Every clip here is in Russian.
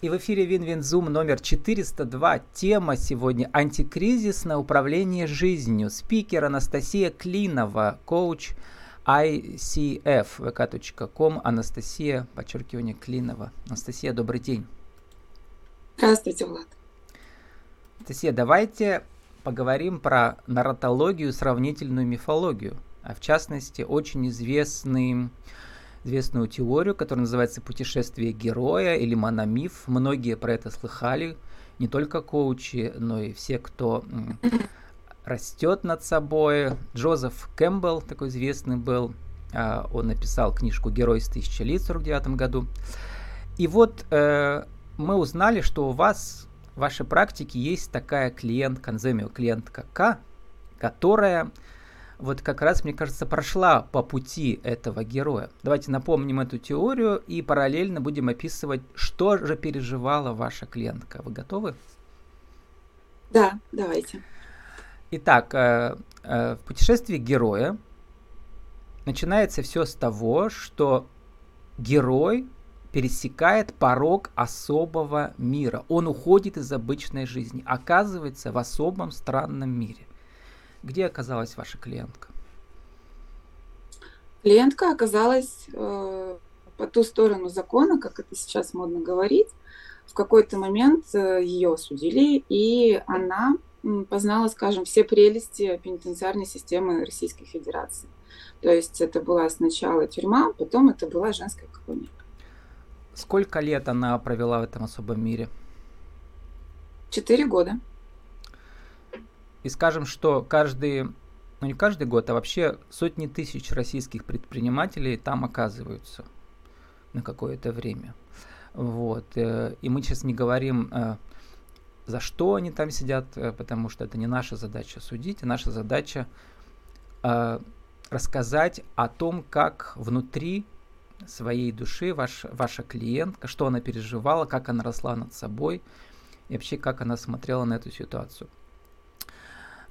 И в эфире WinWin Zoom номер 402. Тема сегодня «Антикризисное управление жизнью». Спикер Анастасия Клинова, коуч ICF, vk.com, Анастасия, подчеркивание, Клинова. Анастасия, добрый день. Здравствуйте, Влад. Анастасия, давайте поговорим про нарратологию, сравнительную мифологию, а в частности, очень известный известную теорию, которая называется «Путешествие героя» или «Мономиф». Многие про это слыхали, не только коучи, но и все, кто растет над собой. Джозеф Кэмпбелл такой известный был, а, он написал книжку «Герой с тысячи лиц» в 49 году. И вот э, мы узнали, что у вас в вашей практике есть такая клиентка, назовем ее клиентка К, которая вот как раз, мне кажется, прошла по пути этого героя. Давайте напомним эту теорию и параллельно будем описывать, что же переживала ваша клиентка. Вы готовы? Да, давайте. Итак, э, э, в путешествии героя начинается все с того, что герой пересекает порог особого мира. Он уходит из обычной жизни, оказывается в особом странном мире. Где оказалась ваша клиентка? Клиентка оказалась э, по ту сторону закона, как это сейчас модно говорить. В какой-то момент э, ее осудили, и она познала, скажем, все прелести пенитенциарной системы Российской Федерации. То есть это была сначала тюрьма, потом это была женская колония. Сколько лет она провела в этом особом мире? Четыре года. И скажем, что каждый, ну не каждый год, а вообще сотни тысяч российских предпринимателей там оказываются на какое-то время. Вот. Э, и мы сейчас не говорим, э, за что они там сидят, э, потому что это не наша задача судить, а наша задача рассказать о том, как внутри своей души ваш, ваша клиентка, что она переживала, как она росла над собой и вообще как она смотрела на эту ситуацию.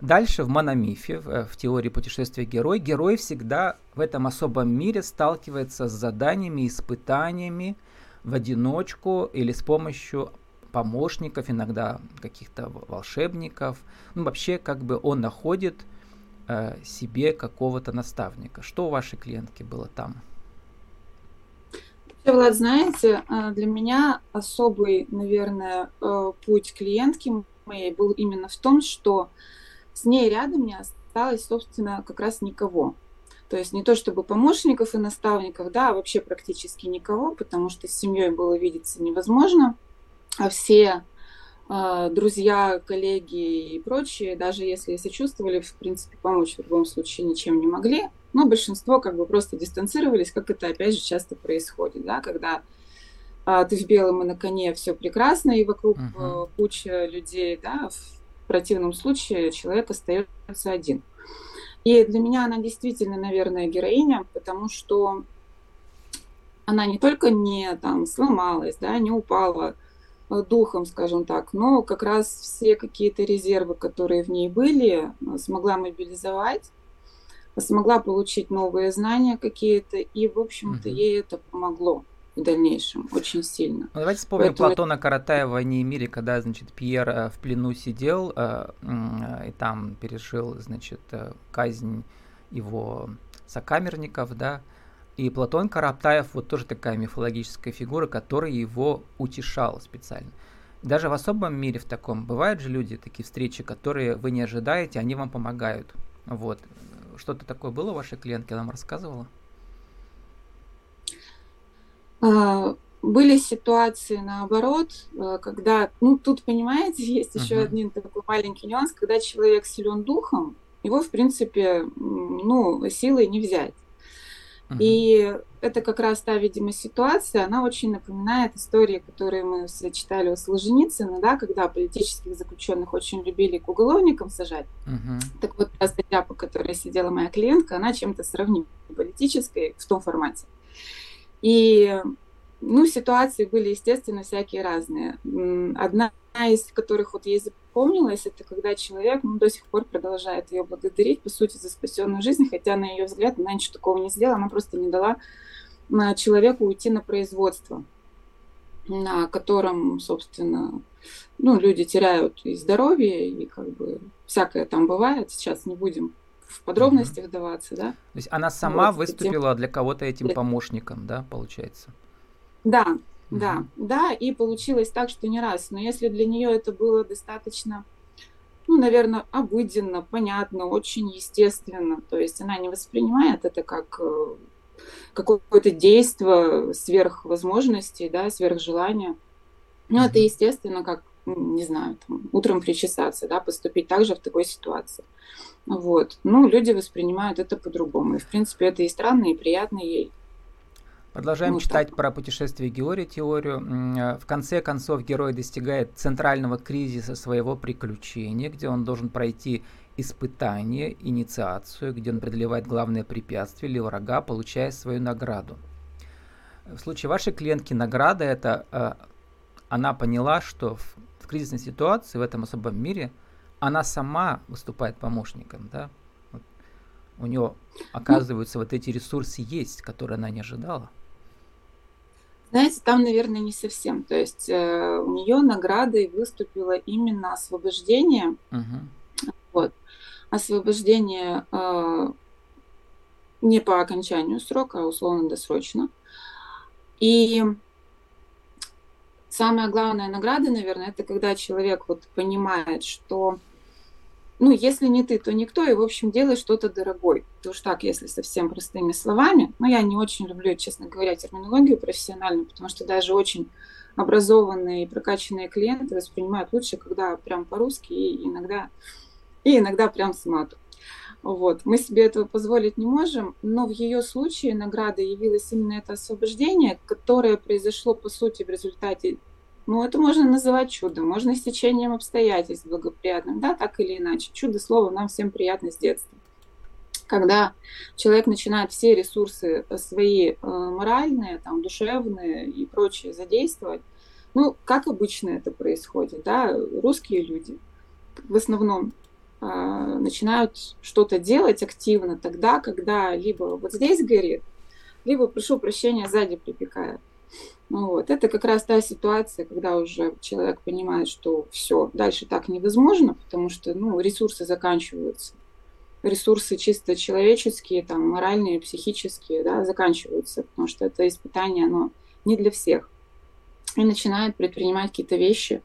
Дальше в мономифе, в, э, в теории путешествия герой, герой всегда в этом особом мире сталкивается с заданиями, испытаниями в одиночку или с помощью помощников, иногда каких-то волшебников. Ну, вообще, как бы он находит э, себе какого-то наставника. Что у вашей клиентки было там? Влад, знаете, э, для меня особый, наверное, э, путь клиентки моей был именно в том, что с ней рядом не осталось, собственно, как раз никого. То есть не то чтобы помощников и наставников, да, а вообще практически никого, потому что с семьей было видеться невозможно, а все э, друзья, коллеги и прочие, даже если сочувствовали, в принципе, помочь в любом случае ничем не могли, но большинство как бы просто дистанцировались, как это опять же часто происходит, да, когда э, ты в белом и на коне все прекрасно, и вокруг uh-huh. э, куча людей, да, в противном случае человек остается один. И для меня она действительно, наверное, героиня, потому что она не только не там сломалась, да, не упала э, духом, скажем так, но как раз все какие-то резервы, которые в ней были, смогла мобилизовать, смогла получить новые знания какие-то, и, в общем-то, ей это помогло в дальнейшем очень сильно. Ну, давайте вспомним Поэтому... Платона Каратаева в «Войне и мире», когда, значит, Пьер э, в плену сидел э, и там пережил, значит, э, казнь его сокамерников, да, и Платон Каратаев вот тоже такая мифологическая фигура, которая его утешал специально. Даже в особом мире в таком бывают же люди, такие встречи, которые вы не ожидаете, они вам помогают. Вот. Что-то такое было у вашей клиентки, она вам рассказывала? А, были ситуации наоборот, э, когда, ну тут, понимаете, есть еще uh-huh. один такой маленький нюанс, когда человек силен духом, его, в принципе, ну, силой не взять. Uh-huh. И это как раз та, видимо, ситуация, она очень напоминает истории, которые мы все читали у Солженицына, да, когда политических заключенных очень любили к уголовникам сажать. Uh-huh. Так вот, та статья, по которой сидела моя клиентка, она чем-то сравнима политической в том формате. И, ну, ситуации были, естественно, всякие разные. Одна из которых вот ей запомнилась, это когда человек ну, до сих пор продолжает ее благодарить, по сути, за спасенную жизнь, хотя на ее взгляд она ничего такого не сделала, она просто не дала человеку уйти на производство. на котором, собственно, ну, люди теряют и здоровье, и как бы всякое там бывает. Сейчас не будем в подробности mm вдаваться, да. То есть она сама вот, выступила этим... для кого-то этим помощником, да, получается? Да, mm да, да, и получилось так, что не раз. Но если для нее это было достаточно, ну, наверное, обыденно, понятно, очень естественно, то есть она не воспринимает это как э, какое-то действие сверх возможностей, да, сверх желания. Ну, это естественно, как, не знаю, там, утром причесаться, да, поступить также в такой ситуации. Вот. Ну, люди воспринимают это по-другому. И, в принципе, это и странно, и приятно ей. Продолжаем ну, читать так. про путешествие Георгия теорию. Э, в конце концов, герой достигает центрального кризиса своего приключения, где он должен пройти испытание, инициацию, где он преодолевает главное препятствие или врага, получая свою награду. В случае вашей клиентки награда это э, она поняла, что в, в кризисной ситуации в этом особом мире она сама выступает помощником, да. Вот. У нее оказываются вот эти ресурсы есть, которые она не ожидала. Знаете, там, наверное, не совсем. То есть э, у нее наградой выступило именно освобождение. Угу. Вот освобождение э, не по окончанию срока, а условно-досрочно. И самая главная награда, наверное, это когда человек вот понимает, что ну, если не ты, то никто, и, в общем, делай что-то дорогой. Это уж так, если совсем простыми словами. Но я не очень люблю, честно говоря, терминологию профессиональную, потому что даже очень образованные и прокачанные клиенты воспринимают лучше, когда прям по-русски и иногда и иногда прям с матом. Вот. Мы себе этого позволить не можем, но в ее случае наградой явилось именно это освобождение, которое произошло, по сути, в результате, ну, это можно называть чудом, можно стечением обстоятельств благоприятным, да, так или иначе. Чудо слово нам всем приятно с детства. Когда человек начинает все ресурсы свои э, моральные, там, душевные и прочие задействовать, ну, как обычно это происходит, да, русские люди в основном начинают что-то делать активно тогда, когда либо вот здесь горит, либо, прошу прощения, сзади припекает. Ну вот. Это как раз та ситуация, когда уже человек понимает, что все, дальше так невозможно, потому что ну, ресурсы заканчиваются. Ресурсы чисто человеческие, там, моральные, психические, да, заканчиваются, потому что это испытание, оно не для всех. И начинает предпринимать какие-то вещи,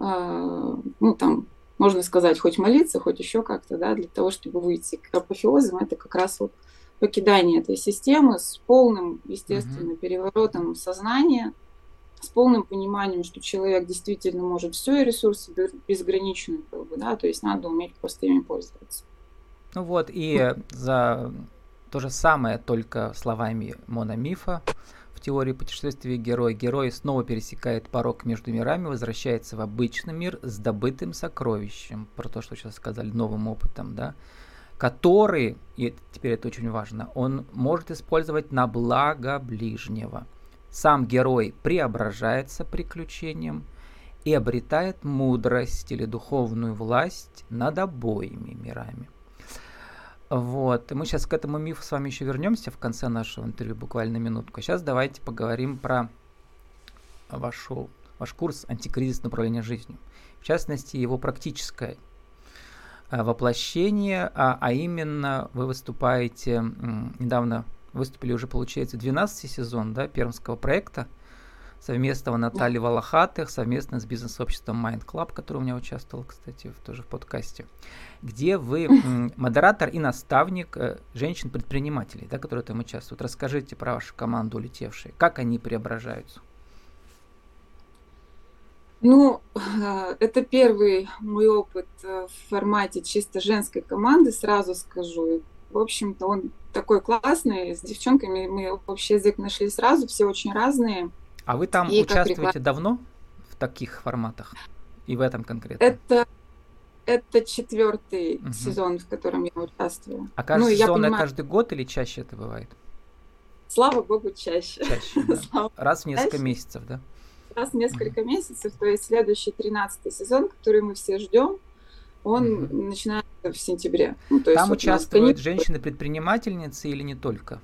э, ну, там, можно сказать, хоть молиться, хоть еще как-то, да, для того, чтобы выйти к апофеозам, это как раз вот покидание этой системы с полным, естественно, переворотом сознания, с полным пониманием, что человек действительно может все, и ресурсы безграничны, как бы, да, то есть надо уметь просто ими пользоваться. Ну вот, и за то же самое, только словами мономифа, в теории путешествия герой, герой снова пересекает порог между мирами, возвращается в обычный мир с добытым сокровищем, про то, что сейчас сказали, новым опытом, да, который, и теперь это очень важно, он может использовать на благо ближнего. Сам герой преображается приключением и обретает мудрость или духовную власть над обоими мирами. Вот. Мы сейчас к этому мифу с вами еще вернемся в конце нашего интервью, буквально минутку. Сейчас давайте поговорим про вашу, ваш курс антикризисное управление жизнью. В частности, его практическое э, воплощение, а, а именно вы выступаете, недавно выступили уже, получается, 12 сезон да, пермского проекта – совместного Натальи Волохатых, совместно с бизнес-обществом Mind Club, который у меня участвовал, кстати, в, тоже в подкасте, где вы модератор и наставник э, женщин-предпринимателей, да, которые там участвуют. Расскажите про вашу команду улетевшие, как они преображаются. Ну, это первый мой опыт э, в формате чисто женской команды, сразу скажу. В общем-то, он такой классный, с девчонками мы общий язык нашли сразу, все очень разные. А вы там и участвуете давно в таких форматах? И в этом конкретно? Это, это четвертый угу. сезон, в котором я участвую. А каждый ну, сезон понимаю... каждый год или чаще это бывает? Слава богу, чаще. Чаще, да. Раз в несколько чаще. месяцев, да? Раз в несколько угу. месяцев, то есть следующий тринадцатый сезон, который мы все ждем, он угу. начинается в сентябре. Ну, то Там есть, участвуют женщины-предпринимательницы или не только?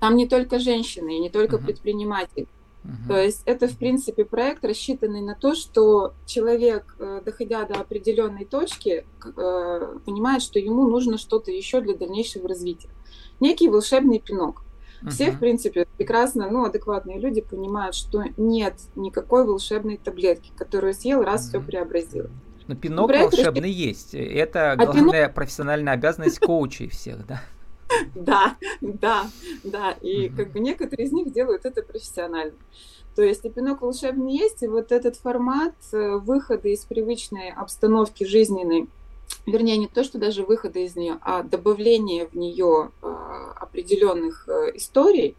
Там не только женщины и не только угу. предприниматели. То есть это, в принципе, проект, рассчитанный на то, что человек, э, доходя до определенной точки, э, понимает, что ему нужно что-то еще для дальнейшего развития. Некий волшебный пинок. Все, в принципе, прекрасно, ну, адекватные люди понимают, что нет никакой волшебной таблетки, которую съел, раз все преобразил. Но пинок Проект волшебный есть. Это а главная пинок... профессиональная обязанность коучей всех, да? Да, да, да. И как бы некоторые из них делают это профессионально. То есть и пинок волшебный есть, и вот этот формат э, выхода из привычной обстановки жизненной, вернее, не то, что даже выхода из нее, а добавление в нее э, определенных э, историй,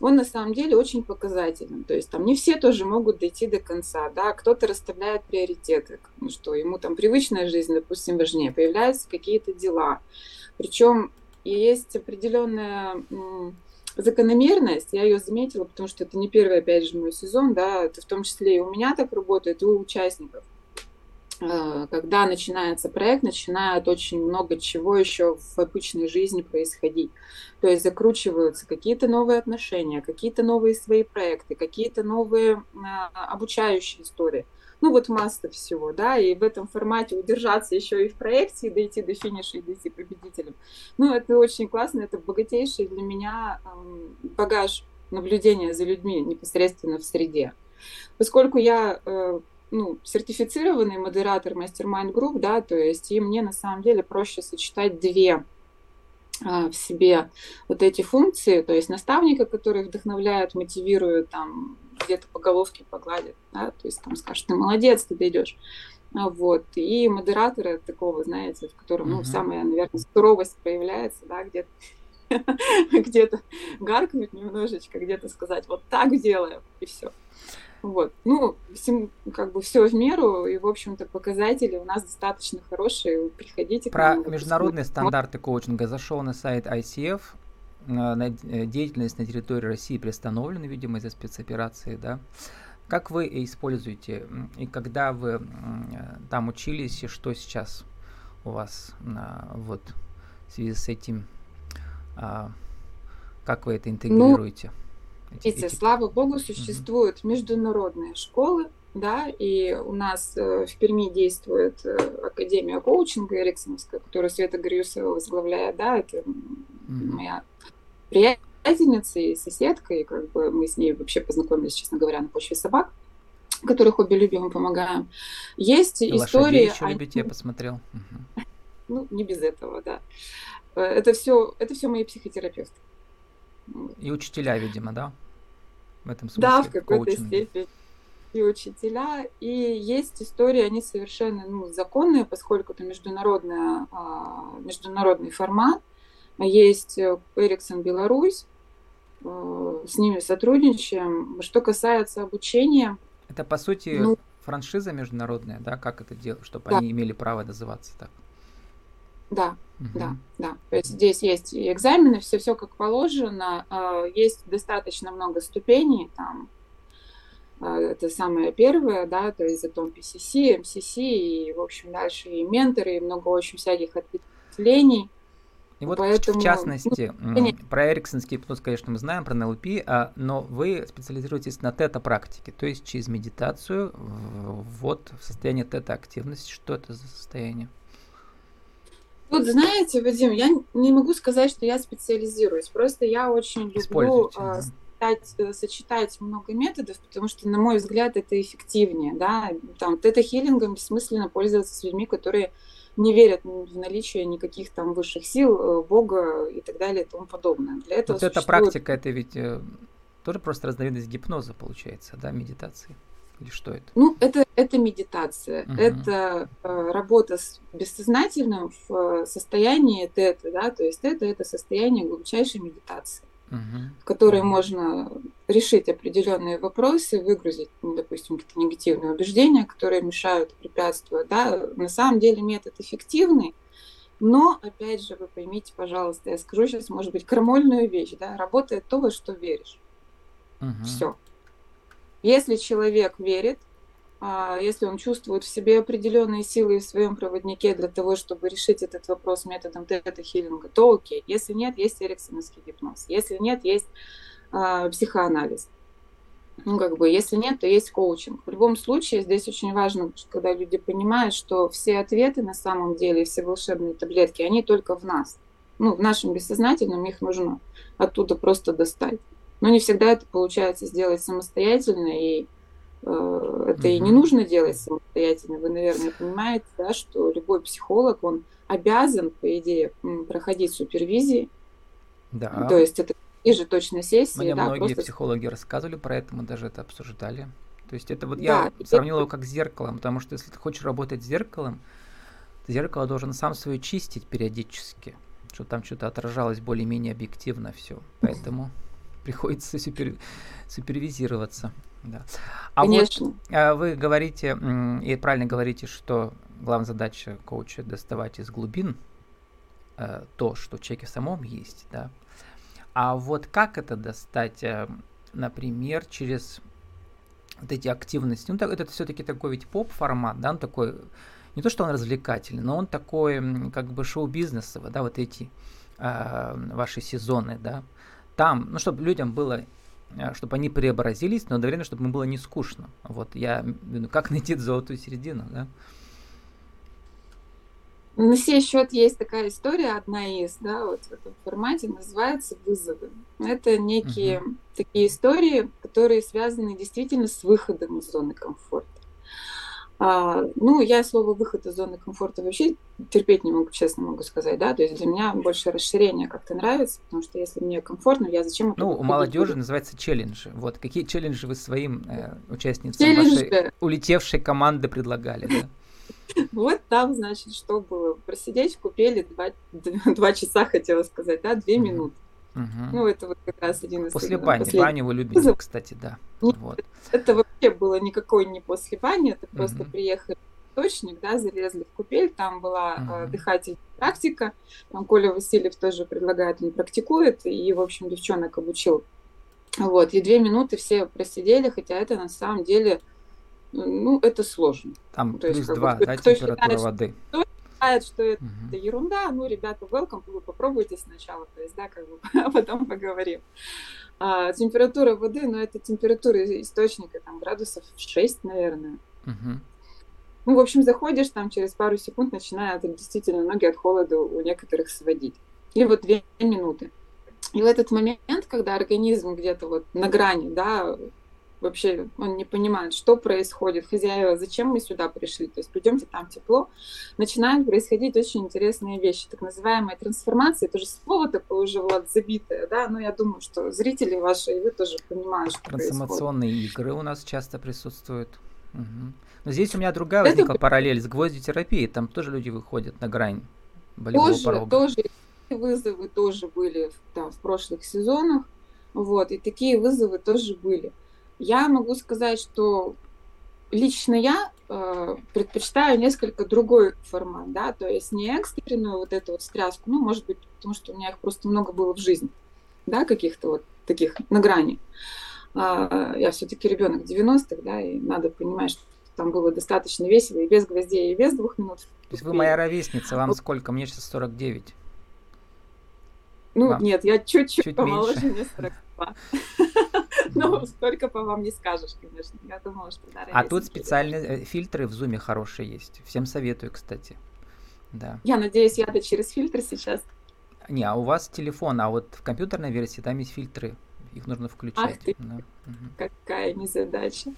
он на самом деле очень показательным. То есть там не все тоже могут дойти до конца, да, кто-то расставляет приоритеты, ну что ему там привычная жизнь, допустим, важнее, появляются какие-то дела. Причем есть определенная закономерность, я ее заметила, потому что это не первый, опять же, мой сезон, да, это в том числе и у меня так работает, и у участников. Э, когда начинается проект, начинает очень много чего еще в обычной жизни происходить. То есть закручиваются какие-то новые отношения, какие-то новые свои проекты, какие-то новые а, обучающие истории ну вот масса всего, да, и в этом формате удержаться еще и в проекте, и дойти до финиша и дойти победителем. Ну, это очень классно, это богатейший для меня багаж наблюдения за людьми непосредственно в среде. Поскольку я э, ну, сертифицированный модератор мастер-майнд групп, да, то есть и мне на самом деле проще сочетать две а, в себе вот эти функции, то есть наставника, который вдохновляет, мотивирует, там, где-то по головке погладит, да, то есть там скажет, ты молодец, ты дойдешь. Вот. И модератора такого, знаете, в котором, ну, самая, наверное, суровость проявляется, да, где-то где-то гаркнуть немножечко, где-то сказать, вот так делаем, и все. Вот. Ну, всем, как бы все в меру, и, в общем-то, показатели у нас достаточно хорошие. Приходите. Про нам, международные посмотрим. стандарты коучинга зашел на сайт ICF. Э, э, деятельность на территории России приостановлена, видимо, из-за спецоперации, да. Как вы используете и когда вы э, там учились, и что сейчас у вас вот в связи с этим, а, как вы это ну, интегрируете? Ну, Видите, эти... слава богу, существуют угу. международные школы, да, и у нас в Перми действует Академия коучинга Эриксоновская, которую Света Гриусова возглавляет, да, это моя приятельница и соседка, и как бы мы с ней вообще познакомились, честно говоря, на почве собак которых обе любим и помогаем. Есть и истории... еще любите, я посмотрел. Ну, не без этого, да. Э, это все, это все мои психотерапевты. И учителя, видимо, да? В этом смысле. Да, в какой-то степени. И учителя. И есть истории, они совершенно ну, законные, поскольку это международная, а, международный формат. Есть Эриксон Беларусь, э, с ними сотрудничаем. Что касается обучения... Это, по сути, ну, франшиза международная, да? Как это делать, чтобы да. они имели право называться так? Да, угу. да, да. То есть здесь есть и экзамены, все, все как положено. А, есть достаточно много ступеней, там а, это самое первое, да, то есть затем PCC, MCC, и, в общем, дальше и менторы, и много очень всяких ответвлений. И вот Поэтому, в частности, ну, про эриксонский гипноз, конечно, мы знаем, про НЛП, а, но вы специализируетесь на тета-практике, то есть через медитацию, вот в состояние тета-активности. Что это за состояние? Тут, знаете, Вадим, я не могу сказать, что я специализируюсь. Просто я очень люблю э, сочетать, сочетать много методов, потому что, на мой взгляд, это эффективнее. Да? Там, тета-хиллингом бессмысленно пользоваться с людьми, которые не верят в наличие никаких там высших сил, э, Бога и так далее и тому подобное. Для этого вот существует... эта практика, это ведь э, тоже просто разновидность гипноза получается, да, медитации. Или что это? Ну, это, это медитация. Угу. Это э, работа с бессознательным в состоянии тета, да, то есть это это состояние глубочайшей медитации, угу. в которой можно решить определенные вопросы, выгрузить, ну, допустим, какие-то негативные убеждения, которые мешают, препятствуют, да. На самом деле метод эффективный, но, опять же, вы поймите, пожалуйста, я скажу сейчас, может быть, крамольную вещь, да, работает то, во что веришь. Угу. Все. Если человек верит, если он чувствует в себе определенные силы в своем проводнике для того, чтобы решить этот вопрос методом тета-хиллинга, то окей. Если нет, есть эриксоновский гипноз. Если нет, есть а, психоанализ. Ну, как бы, если нет, то есть коучинг. В любом случае, здесь очень важно, когда люди понимают, что все ответы на самом деле, все волшебные таблетки, они только в нас. Ну, в нашем бессознательном их нужно оттуда просто достать. Но не всегда это получается сделать самостоятельно, и э, это mm-hmm. и не нужно делать самостоятельно. Вы, наверное, понимаете, да, что любой психолог, он обязан, по идее, проходить супервизии. Да. То есть это и же точно сессии. Мне да, многие просто... психологи рассказывали про это, мы даже это обсуждали. То есть это вот да, я сравнил его как с зеркалом, потому что если ты хочешь работать с зеркалом, зеркало должен сам свое чистить периодически, чтобы там что-то отражалось более-менее объективно все. Поэтому приходится супер, супервизироваться. Да. А Конечно. вот а вы говорите, и правильно говорите, что главная задача коуча доставать из глубин э, то, что в человеке самом есть, да. А вот как это достать, э, например, через вот эти активности? Ну, так, это все-таки такой ведь поп-формат, да, он такой, не то, что он развлекательный, но он такой, как бы шоу-бизнесовый, да, вот эти э, ваши сезоны, да. Там, ну, чтобы людям было э, чтобы они преобразились, но одновременно, чтобы им было не скучно. Вот я, ну, как найти золотую середину, да? На сей счет есть такая история, одна из, да, вот в этом формате, называется «Вызовы». Это некие uh-huh. такие истории, которые связаны действительно с выходом из зоны комфорта. А, ну, я слово выход из зоны комфорта вообще терпеть не могу, честно могу сказать, да, то есть для меня больше расширение как-то нравится, потому что если мне комфортно, я зачем Ну, у молодежи буду? называется челленджи. Вот, какие челленджи вы своим э, участницам челленджи. вашей улетевшей команды предлагали, да? Вот там, значит, что было? Просидеть в купели два, два часа, хотела сказать, да, две минуты. Угу. Ну, это вот как раз один из... После бани. Последних... Баню вы любите, кстати, да. Нет, вот. Это вообще было никакой не после бани, это просто угу. приехали в источник, да, залезли в купель, там была угу. э, дыхательная практика, там Коля Васильев тоже предлагает, он практикует, и, в общем, девчонок обучил. Вот, и две минуты все просидели, хотя это на самом деле ну, это сложно. Там ну, То плюс есть, 2, бы, да, температура считает, воды. Кто считает, что это угу. ерунда, ну, ребята, welcome, вы попробуйте сначала, то есть, да, как бы, а потом поговорим. А, температура воды, ну, это температура источника, там, градусов 6, наверное. Угу. Ну, в общем, заходишь, там через пару секунд начинает действительно ноги от холода у некоторых сводить. И вот две минуты. И в этот момент, когда организм где-то вот на грани, да, вообще он не понимает, что происходит, хозяева, зачем мы сюда пришли, то есть придемте там тепло, начинают происходить очень интересные вещи, так называемая трансформация, это же слово такое уже, Влад, забитое, да, но я думаю, что зрители ваши, и вы тоже понимаете, что Трансформационные происходит. игры у нас часто присутствуют. Угу. Но здесь у меня другая возникла это... параллель с гвоздитерапией, там тоже люди выходят на грань болевого тоже, порога. Тоже вызовы тоже были да, в прошлых сезонах, вот, и такие вызовы тоже были. Я могу сказать, что лично я э, предпочитаю несколько другой формат, да, то есть не экстренную вот эту вот стряску, ну, может быть, потому что у меня их просто много было в жизни, да, каких-то вот таких на грани. А, я все-таки ребенок 90-х, да, и надо понимать, что там было достаточно весело и без гвоздей, и без двух минут. То есть вы моя ровесница, вам вот. сколько? Мне сейчас 49. Ну, вам. нет, я чуть-чуть Чуть помоложе, меньше. мне 42. Ну, столько по вам не скажешь, конечно. Я думала, что да. А тут специальные э, фильтры в зуме хорошие есть. Всем советую, кстати. Да. Я надеюсь, я-то через фильтр сейчас. Не, а у вас телефон, а вот в компьютерной версии там есть фильтры. Их нужно включать. Ах ты, да. какая незадача.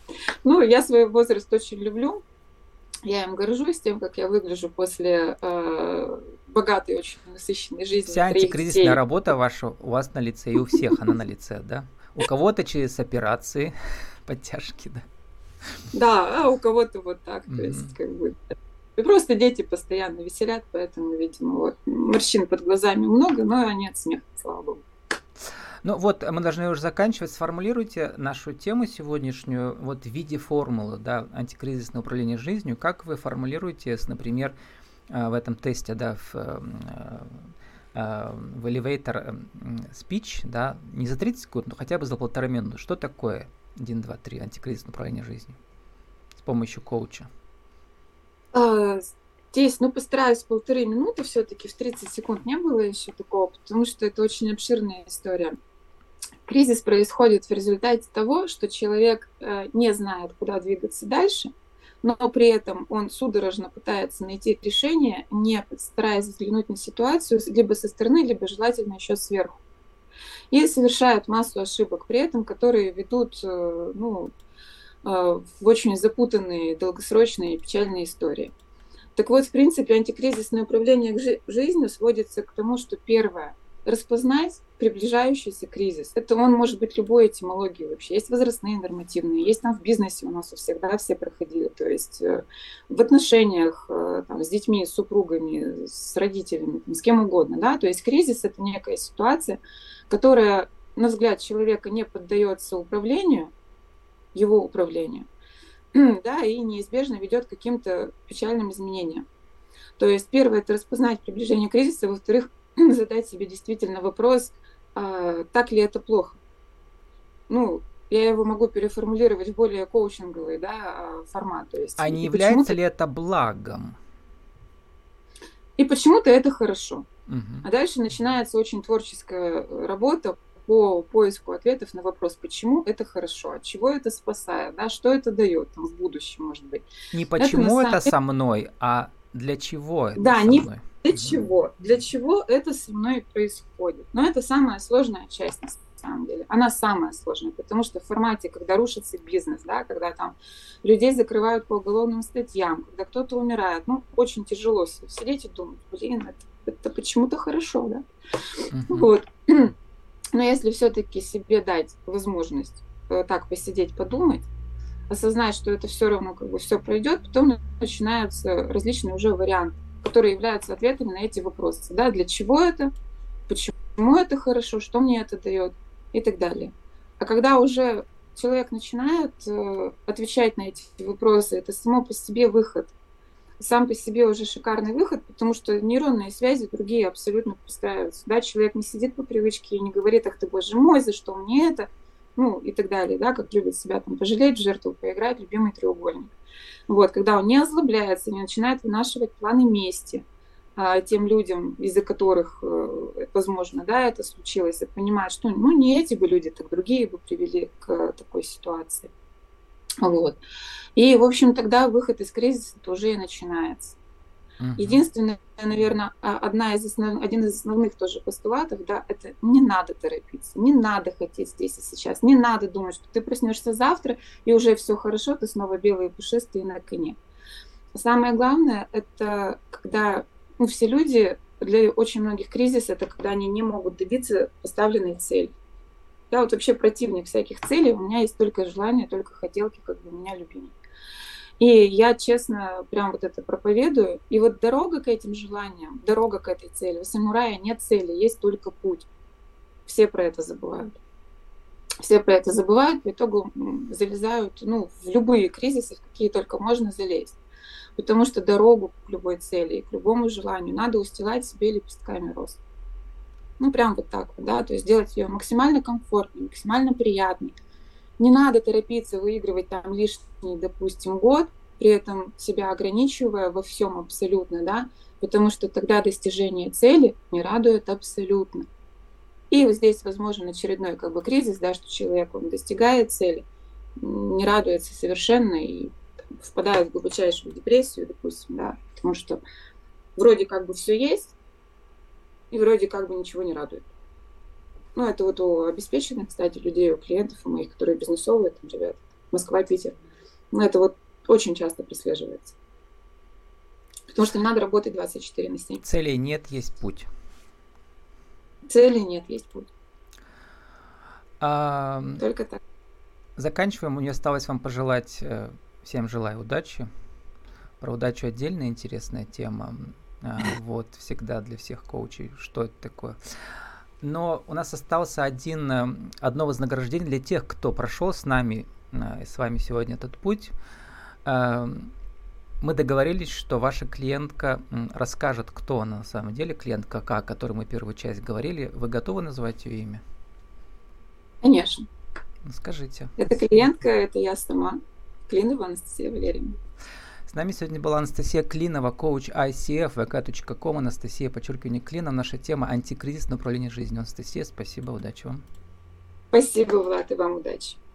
Ну, я свой возраст очень люблю. Я им горжусь тем, как я выгляжу после э, богатой, очень насыщенной жизни. Вся антикризисная работа ваша у вас на лице, и у всех она на лице, да? У кого-то через операции, подтяжки, да. Да, а у кого-то вот так, то есть как бы... И просто дети постоянно веселят, поэтому, видимо, вот морщин под глазами много, но нет смеха, слава богу. Ну вот, мы должны уже заканчивать. Сформулируйте нашу тему сегодняшнюю вот в виде формулы, да, антикризисное управление жизнью. Как вы формулируете, например, э, в этом тесте, да, в э, Э, в elevator speech, да, не за 30 секунд, но хотя бы за полтора минуты. Что такое 1, 2, 3 антикризисное управление жизнью с помощью коуча? А, здесь, ну, постараюсь полторы минуты все-таки, в 30 секунд не было еще такого, потому что это очень обширная история. Кризис происходит в результате того, что человек э, не знает, куда двигаться дальше, но при этом он судорожно пытается найти решение, не стараясь взглянуть на ситуацию либо со стороны, либо желательно еще сверху. И совершают массу ошибок при этом, которые ведут э, ну, э, в очень запутанные, долгосрочные и печальные истории. Так вот, в принципе, антикризисное управление жизнью сводится к тому, что первое – распознать приближающийся кризис. Это он может быть любой этимологии вообще. Есть возрастные нормативные, есть там в бизнесе у нас у всех, да, все проходили. То есть э, в отношениях э, там, с детьми, с супругами, с родителями, там, с кем угодно, да. То есть кризис – это некая ситуация, которая, на взгляд человека, не поддается управлению, его управлению, да, и неизбежно ведет к каким-то печальным изменениям. То есть первое – это распознать приближение кризиса, во-вторых, задать себе действительно вопрос – а, так ли это плохо. Ну, я его могу переформулировать в более коучинговый да, а, формат. То есть, а не является ли это благом? И почему-то это хорошо. Угу. А дальше начинается очень творческая работа по поиску ответов на вопрос, почему это хорошо, от чего это спасает, да, что это дает там, в будущем, может быть. Не почему это, это со мной, а для чего это да, со не, мной. Для чего? Для чего это со мной происходит? Но это самая сложная часть на самом деле. Она самая сложная, потому что в формате, когда рушится бизнес, да, когда там людей закрывают по уголовным статьям, когда кто-то умирает, ну, очень тяжело сидеть и думать, блин, это, это почему-то хорошо, да? Uh-huh. Вот. Но если все-таки себе дать возможность э, так посидеть, подумать, осознать, что это все равно как бы все пройдет, потом начинаются различные уже варианты которые являются ответами на эти вопросы. Да, для чего это, почему это хорошо, что мне это дает и так далее. А когда уже человек начинает э, отвечать на эти вопросы, это само по себе выход. Сам по себе уже шикарный выход, потому что нейронные связи другие абсолютно пристраиваются. Да, человек не сидит по привычке и не говорит, ах ты, боже мой, за что мне это, ну и так далее, да, как любит себя там пожалеть в жертву, поиграть любимый треугольник. Вот, когда он не озлобляется, не начинает вынашивать планы мести а, тем людям, из-за которых, э, возможно, да, это случилось, и понимает, что ну, не эти бы люди, так другие бы привели к такой ситуации. Вот. И, в общем, тогда выход из кризиса уже и начинается. Uh-huh. Единственное, наверное, а, одна из основ... один из основных тоже постулатов, да, это не надо торопиться, не надо хотеть здесь и сейчас, не надо думать, что ты проснешься завтра и уже все хорошо, ты снова белый и пушистый на коне. Самое главное, это когда ну, все люди, для очень многих кризис, это когда они не могут добиться поставленной цели. Я вот вообще противник всяких целей, у меня есть только желания, только хотелки, как бы у меня любимые. И я честно прям вот это проповедую. И вот дорога к этим желаниям, дорога к этой цели. У самурая нет цели, есть только путь. Все про это забывают. Все про это забывают, по итогу залезают ну, в любые кризисы, в какие только можно залезть. Потому что дорогу к любой цели и к любому желанию надо устилать себе лепестками роз. Ну, прям вот так вот, да, то есть сделать ее максимально комфортной, максимально приятной, не надо торопиться выигрывать там лишний, допустим, год, при этом себя ограничивая во всем абсолютно, да, потому что тогда достижение цели не радует абсолютно. И вот здесь возможен очередной как бы кризис, да, что человек, он достигает цели, не радуется совершенно и там, впадает в глубочайшую депрессию, допустим, да, потому что вроде как бы все есть, и вроде как бы ничего не радует. Ну, это вот у обеспеченных, кстати, людей, у клиентов, у моих, которые бизнесовые, там, ребят, Москва, Питер. Ну, это вот очень часто прослеживается. Потому что не надо работать 24 на 7. Целей нет, есть путь. Цели нет, есть путь. А, Только так. Заканчиваем. Мне осталось вам пожелать, э, всем желаю удачи. Про удачу отдельная интересная тема. А, вот, всегда для всех коучей, что это такое. Но у нас остался один, э, одно вознаграждение для тех, кто прошел с нами, э, с вами сегодня этот путь. Э, мы договорились, что ваша клиентка расскажет, кто она на самом деле, клиентка о которой мы первую часть говорили. Вы готовы называть ее имя? Конечно. Скажите. Это клиентка, это я сама. Клинова Анастасия Валерьевна. С нами сегодня была Анастасия Клинова, коуч ICF, vk.com. Анастасия, подчеркивание Клинов. Наша тема антикризисное управление жизнью. Анастасия, спасибо, удачи вам. Спасибо, Влад, и вам удачи.